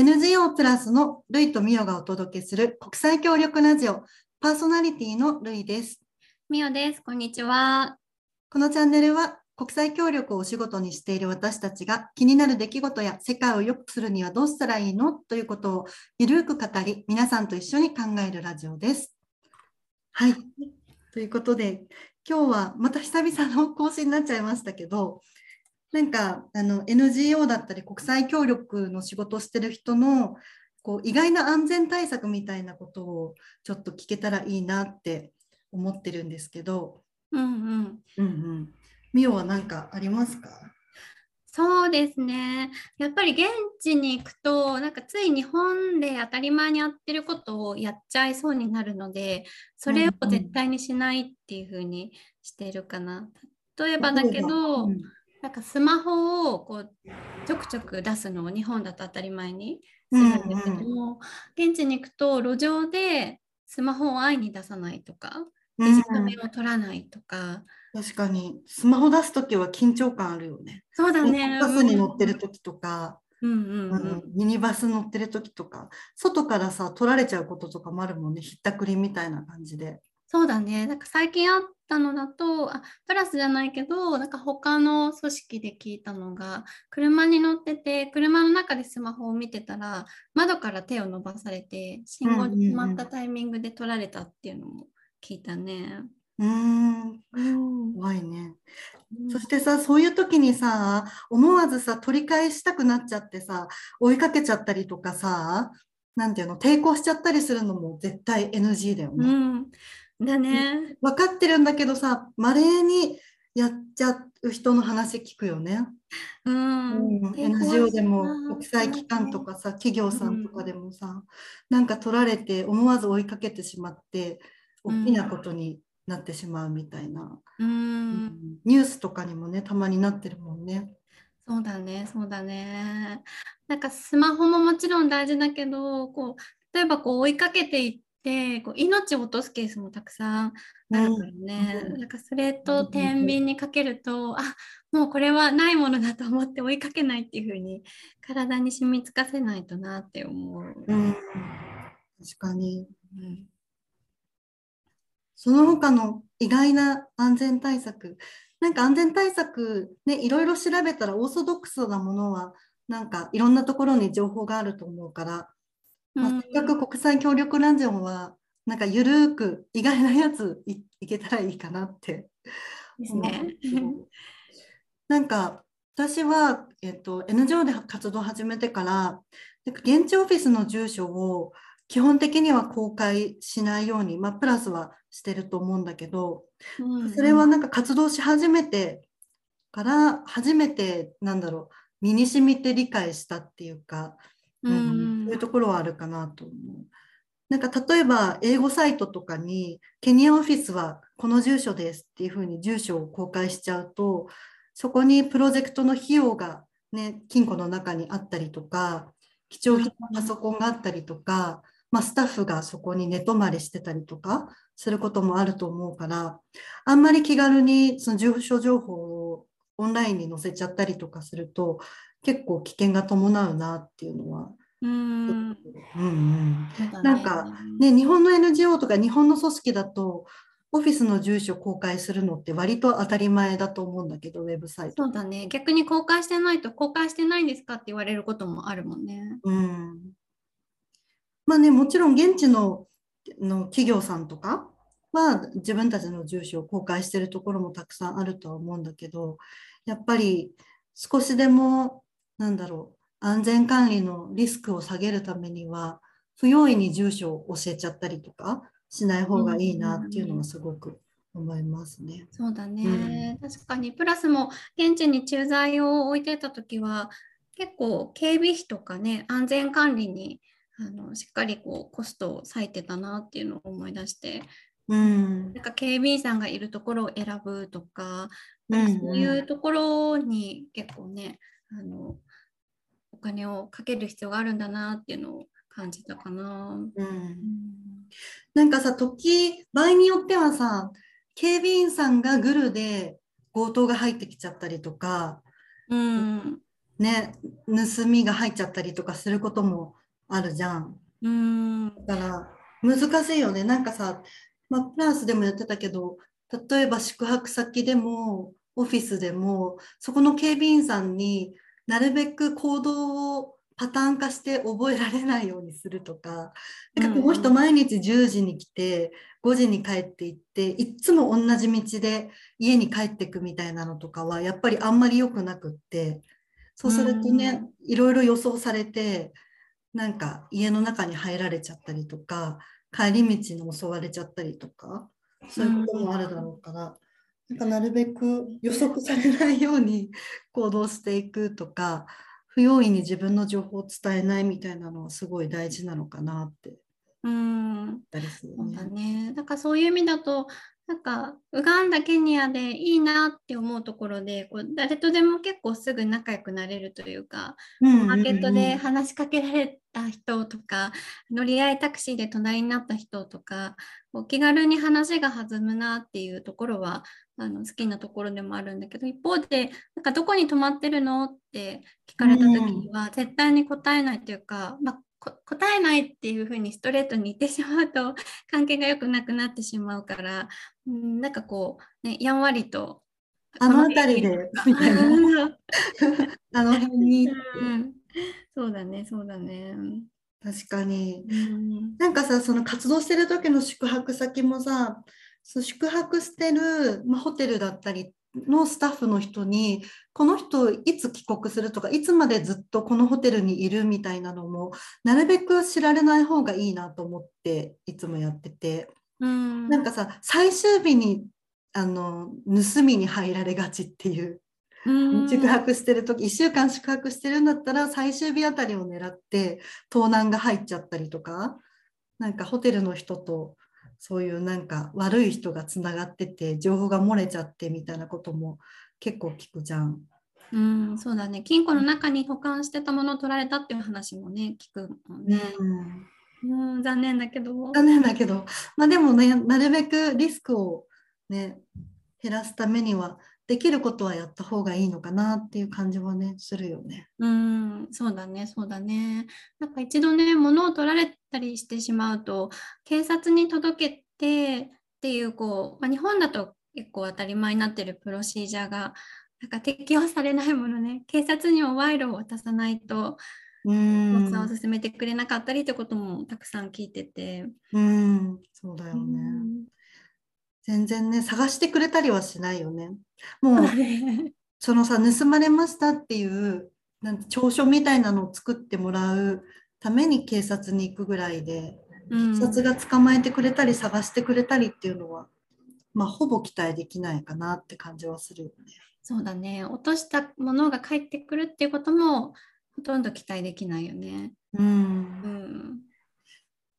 NGO プラスのルイとミオがお届けする国際協力ラジオパーソナリティのルイです。みおです。こんにちは。このチャンネルは国際協力をお仕事にしている私たちが気になる出来事や世界を良くするにはどうしたらいいの？ということをゆるく語り皆さんと一緒に考えるラジオです。はい。ということで今日はまた久々の更新になっちゃいましたけどなんかあの NGO だったり国際協力の仕事をしてる人のこう意外な安全対策みたいなことをちょっと聞けたらいいなって思ってるんですけど、うんうん。うんうん、ミオは何かありますか？そうですね。やっぱり現地に行くと、なんかつい日本で当たり前にやってることをやっちゃいそうになるので、それを絶対にしないっていう風にしてるかな。例えばだけど、うんなんかスマホをこうちょくちょく出すのを日本だと当たり前にするんですけども、現地に行くと路上でスマホを安易に出さないとか、デジカメを撮らないとか、確かに。スマホ出すときは緊張感あるよね。そうだね。バスに乗ってるときとか、うんうんううん。ん、ミニバス乗ってるときとか。外からさ取られちゃうこととかもあるもんね。ひったくりみたいな感じで。そうだね。なんか最近あったのだと、あプラスじゃないけど、なんか他の組織で聞いたのが、車に乗ってて、車の中でスマホを見てたら、窓から手を伸ばされて、信号に止まったタイミングで取られたっていうのも聞いたね。うん怖いね。そしてさそういう時にさ思わずさ取り返したくなっちゃってさ追いかけちゃったりとかさなんていうの抵抗しちゃったりするのも絶対 NG だよね。うん、だね。分かってるんだけどさ稀にやっちゃう人の話聞くよね。うん。うん、NGO でも国際機関とかさ企業さんとかでもさ、なんか取られて思わず追いかけてしまって大きなことになってしまうみたいな、ううんん。ニュースとかにもねたまになってるもんね。そうだね、そうだね。なんかスマホももちろん大事だけど、こう例えばこう追いかけていって、こう命を落とすケースもたくさんあるからね。うん。なんかそれと天秤にかけると、あもうこれはないものだと思って追いかけないっていう風に体に染みつかせないとなって思う。うん、確かに。うんその他の意外な安全対策。なんか安全対策ねいろいろ調べたらオーソドックスなものはなんかいろんなところに情報があると思うからまあ、うん。せっかく国際協力ラジオはなんかゆるーく意外なやついいけたらいいかなって思う。ですね。なんか私は、えっと、NGO で活動を始めてからなんか現地オフィスの住所を基本的には公開しないように、まあ、プラスはしてると思うんだけどうん。それはなんか活動し始めてから初めてなんだろう身に染みて理解したっていうか、うんそういうところはあるかなと思う。なんか例えば英語サイトとかにケニアオフィスはこの住所ですっていうふうに住所を公開しちゃうとそこにプロジェクトの費用が、ね、金庫の中にあったりとか貴重品のパソコンがあったりとか、まあ、スタッフがそこに寝泊まりしてたりとかすることもあると思うからあんまり気軽にその住所情報をオンラインに載せちゃったりとかすると結構危険が伴うなっていうのは。うんうんなんかね、日本の NGO とか日本の組織だとオフィスの住所公開するのって割と当たり前だと思うんだけどウェブサイト。そうだね。逆に公開してないと、公開してないんですかって言われることもあるもんね。うん、まあねもちろん現地のの企業さんとかは自分たちの住所を公開してるところもたくさんあるとは思うんだけどやっぱり少しでもなんだろう安全管理のリスクを下げるためには不用意に住所を教えちゃったりとかしない方がいいなっていうのはすごく思いますね。そうだね。確かに。プラスも現地に駐在を置いてた時は、結構警備費とかね、安全管理にあのしっかりこうコストを割いてたなっていうのを思い出して、うんなんか警備員さんがいるところを選ぶとか、うんそういうところに結構ね、あのお金をかける必要があるんだなっていうのを感じたかな。うんうんなんかさ時場合によってはさ警備員さんがグルで強盗が入ってきちゃったりとかうん、ね盗みが入っちゃったりとかすることもあるじゃん。うんだから難しいよね。なんかさ、まあ、プランスでもやってたけど例えば宿泊先でもオフィスでもそこの警備員さんになるべく行動をパターン化して覚えられないようにするとかなんかこの人毎日10時に来て5時に帰っていっていっつも同じ道で家に帰ってくみたいなのとかはやっぱりあんまり良くなくってそうするとねいろいろ予想されてなんか家の中に入られちゃったりとか帰り道に襲われちゃったりとかそういうこともあるだろうから、なんかなるべく予測されないように行動していくとか不用意に自分の情報を伝えないみたいなのはすごい大事なのかなってうんたりするそうだね。ね。だからそういう意味だと、なんかウガンダ、ケニアでいいなって思うところで、こう誰とでも結構すぐ仲良くなれるというか、うんマーケットでうん話しかけられた人とか、乗り合いタクシーで隣になった人とか、こう気軽に話が弾むなっていうところはあの好きなところでもあるんだけど、一方で、なんかどこに泊まってるのって聞かれた時には、絶対に答えないというか、まあこ答えないっていうふうにストレートに言ってしまうと関係が良くなくなってしまうから、うん、なんかこう、ね、やんわりと。あの辺りでみたいなな。あの辺にうん、そうだね、そうだね。確かにうん、なんかさその活動してる時の宿泊先もさ宿泊してる、まあ、ホテルだったりのスタッフの人にこの人いつ帰国するとかいつまでずっとこのホテルにいるみたいなのもなるべく知られない方がいいなと思っていつもやってて。うん、なんかさ最終日にあの盗みに入られがちっていう。うん、宿泊してる時1週間宿泊してるんだったら最終日あたりを狙って盗難が入っちゃったりとかなんかホテルの人とそういうなんか悪い人がつながってて情報が漏れちゃってみたいなことも結構聞くじゃん。うん、そうだね。金庫の中に保管してたものを取られたっていう話もね、聞くもんね。うんうん、残念だけど。残念だけど、まあ、でもねなるべくリスクをね減らすためにはできることはやった方がいいのかなっていう感じはねするよね。うん、そうだね、そうだね。なんか一度ね、物を取られたりしてしまうと、警察に届けてっていう、こう、まあ、日本だと結構当たり前になってるプロシージャーが、なんか適用されないものね、警察にも賄賂を渡さないと、うん交際を進めてくれなかったりってこともたくさん聞いてて。うんそうだようね。ん全然ね探してくれたりはしないよね。もうそのさ盗まれましたっていうなんて調書みたいなのを作ってもらうために警察に行くぐらいでうん警察が捕まえてくれたり探してくれたりっていうのは、まあ、ほぼ期待できないかなって感じはするよね。そうだね。落としたものが返ってくるっていうこともほとんど期待できないよね。うんうん。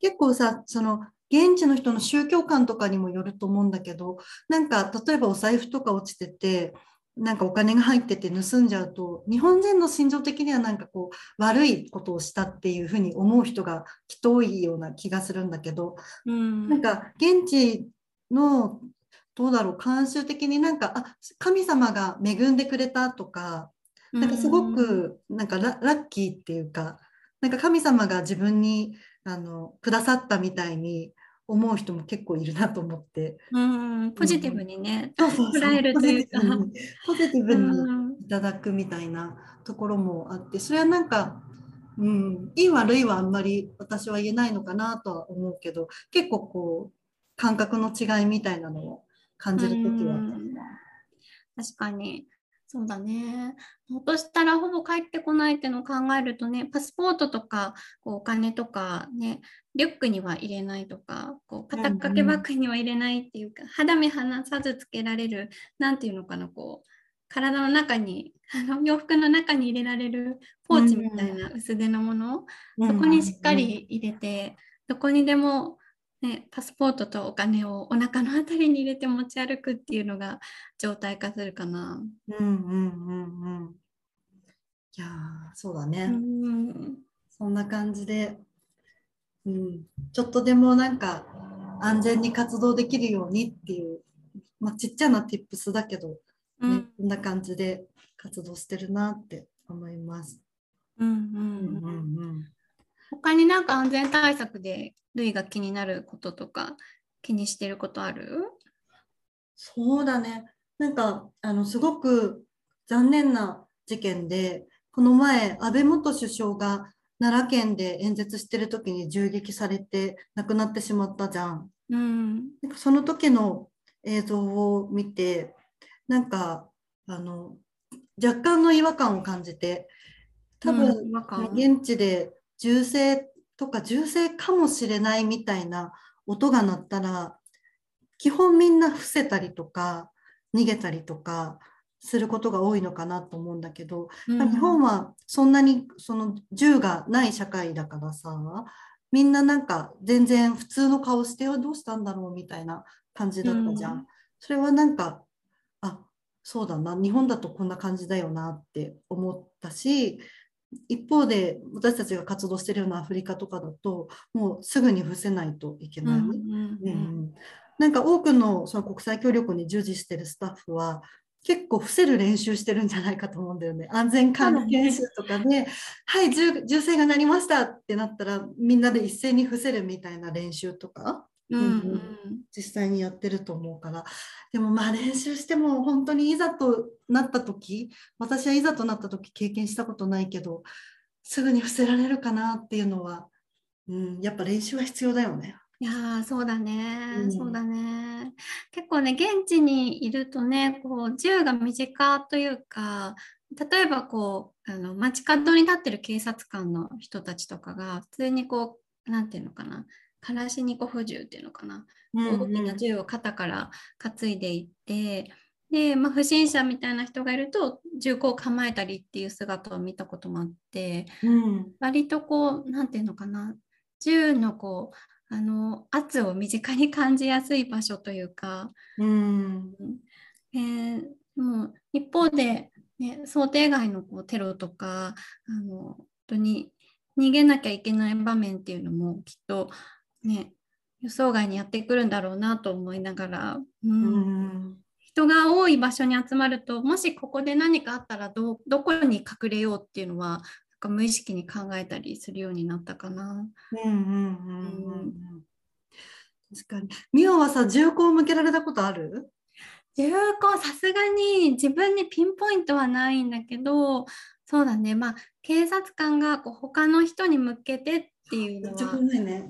結構さその現地の人の宗教観とかにもよると思うんだけどなんか例えばお財布とか落ちててなんかお金が入ってて盗んじゃうと日本人の心情的にはなんかこう悪いことをしたっていうふうに思う人がきっと多いような気がするんだけどうん、なんか現地のどうだろう慣習的になんかあ神様が恵んでくれたとかなんかすごくなんかララッキーっていうかなんか神様が自分にあのくださったみたいに思う人も結構いるなと思って。うん、ポジティブにね、捉える。というかポジティブにいただくみたいなところもあってそれはなんか、うん、いい悪いはあんまり私は言えないのかなとは思うけど結構こう感覚の違いみたいなのを感じる時はあったうん。確かに。そうだね。落としたらほぼ帰ってこないっていうのを考えるとね、パスポートとかこうお金とかね、リュックには入れないとか、こう肩掛けバッグには入れないっていうか、肌身離さずつけられる、なんていうのかな、こう、体の中に、あの洋服の中に入れられるポーチみたいな薄手のもの、そこにしっかり入れて、どこにでも、ね、パスポートとお金をお腹のあたりに入れて持ち歩くっていうのが状態化するかな。うんうんうんうんいやーそうだね、うん。そんな感じで、うん、ちょっとでもなんか安全に活動できるようにっていう、まあ、ちっちゃな tips だけど、ねうん。こんな感じで活動してるなって思います。うんううん。んうんうん他になんか安全対策でルイが気になることとか気にしてることある？そうだね。なんか、あの、すごく残念な事件で、この前、安倍元首相が奈良県で演説してる時に銃撃されて亡くなってしまったじゃん。うんなんかその時の映像を見て、なんか、あの、若干の違和感を感じて、多分、うん現地で銃声とか銃声かもしれないみたいな音が鳴ったら基本みんな伏せたりとか逃げたりとかすることが多いのかなと思うんだけど、うん日本はそんなにその銃がない社会だからさみんななんか全然普通の顔してどうしたんだろうみたいな感じだったじゃん。うんそれはなんかあそうだな日本だとこんな感じだよなって思ったし一方で私たちが活動してるようなアフリカとかだともうすぐに伏せないといけない。なんか多くのその国際協力に従事してるスタッフは結構伏せる練習してるんじゃないかと思うんだよね。安全管理研修とかで、はい銃、銃声が鳴りましたってなったらみんなで一斉に伏せるみたいな練習とかうんうん。実際にやってると思うから。でもまあ練習しても本当にいざとなった時私はいざとなった時経験したことないけどすぐに伏せられるかなっていうのは、うん、やっぱ練習は必要だよね。いやーそうだね、うん。そうだね。結構ね現地にいるとねこう銃が身近というか例えばこうあの街角に立ってる警察官の人たちとかが普通にこうなんていうのかなカラシニコフ銃っていうのかな、大きな銃を肩から担いでいってで、まあ、不審者みたいな人がいると銃口を構えたりっていう姿を見たこともあってうん。割とこうなんていうのかな。銃のこうあの圧を身近に感じやすい場所というか、うん。えーもう一方で、ね、想定外のこうテロとかあの本当に逃げなきゃいけない場面っていうのもきっとね予想外にやってくるんだろうなと思いながら、うん。うん。人が多い場所に集まるともしここで何かあったらどどこに隠れようっていうのはなんか無意識に考えたりするようになったかな。うんうんうんうんうん。確かに。ミオはさ銃口を向けられたことある？重厚さすがに自分にピンポイントはないんだけどそうだね。まあ警察官がこう他の人に向けてっていうの自は。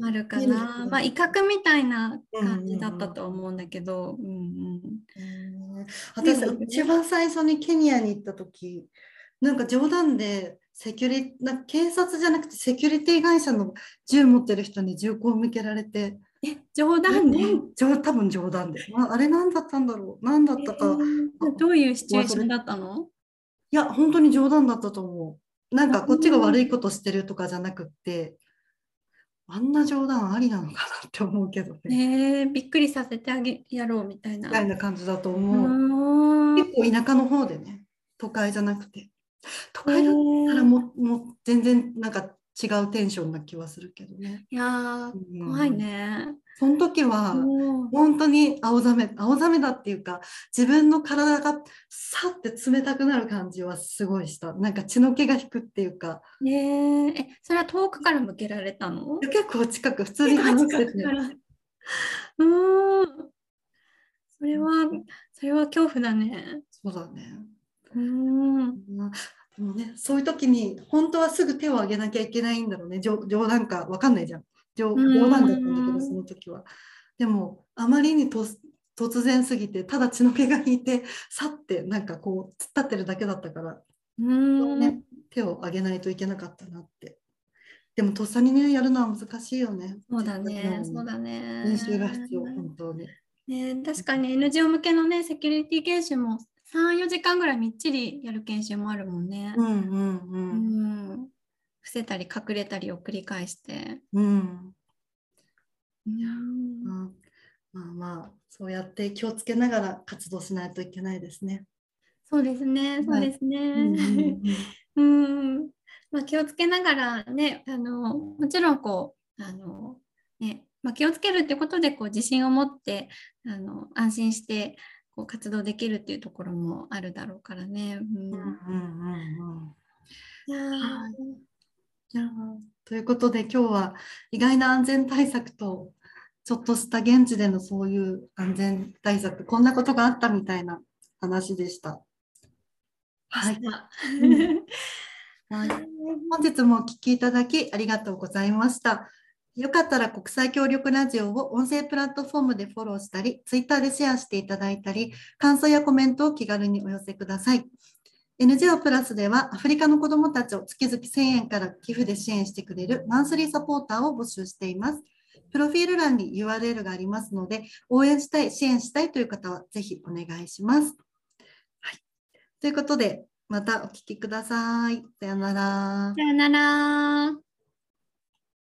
あるかな、まあ、威嚇みたいな感じだったと思うんだけど、うんうん。うん私うん一番最初にケニアに行った時なんか冗談でセキュリな警察じゃなくてセキュリティ会社の銃持ってる人に銃口を向けられて。え冗談で、冗多分冗談で、まあ、あれ何だったんだろう？何だったか、えーどういうシチュエーションだったの？いや本当に冗談だったと思う。なんかこっちが悪いことしてるとかじゃなくってあんな冗談ありなのかなって思うけどね、えーびっくりさせてあげやろうみたいな。みたいな感じだとう。思う、結構田舎の方でね都会じゃなくて。都会だったらもうもう全然なんか違うテンションな気はするけどね。いやーうん。怖いね。その時は本当に青ざめ青ざめだっていうか自分の体がさって冷たくなる感じはすごいした。なんか血の気が引くっていうか。え。ーえそれは遠くから向けられたの？結構近く普通に話してて、うーん。それは、それは恐怖だね。そうだね、うーん。うねそういう時に本当はすぐ手を挙げなきゃいけないんだろうね冗冗談かわかんないじゃん冗談だったんだけどその時はでもあまりにと突然すぎてただ血の気が引いてさってなんかこう突っ立ってるだけだったからうーん。ね、手を挙げないといけなかったなって。でもとっさにねやるのは難しいよね。そうだね、んそうだね。練習が必要、本当に。ね、確かに NGO 向けのね、セキュリティ研修も3、4時間ぐらいみっちりやる研修もあるもんね。うんうんう。うんん。伏せたり隠れたりを繰り返して。うん。うんまあまあまあ、そうやって気をつけながら活動しないといけないですね。そうですね、そうですね。うん。まあ、気をつけながらね、あの、もちろんこう、あの、ね、まあ、気をつけるってことでこう自信を持ってあの安心してこう活動できるっていうところもあるだろうからね。うん。うんうんうんうん。はい。いやということで今日は意外な安全対策とちょっとした現地でのそういう安全対策こんなことがあったみたいな話でした。はい、はい、本日もお聞きいただきありがとうございました。よかったら国際協力ラジオを音声プラットフォームでフォローしたり、ツイッターでシェアしていただいたり、感想やコメントを気軽にお寄せください。NGO プラスではアフリカの子どもたちを月々1000円から寄付で支援してくれるマンスリーサポーターを募集しています。プロフィール欄に URL がありますので、応援したい、支援したいという方はぜひお願いします。はい、ということで、またお聞きください。さよなら。さよなら。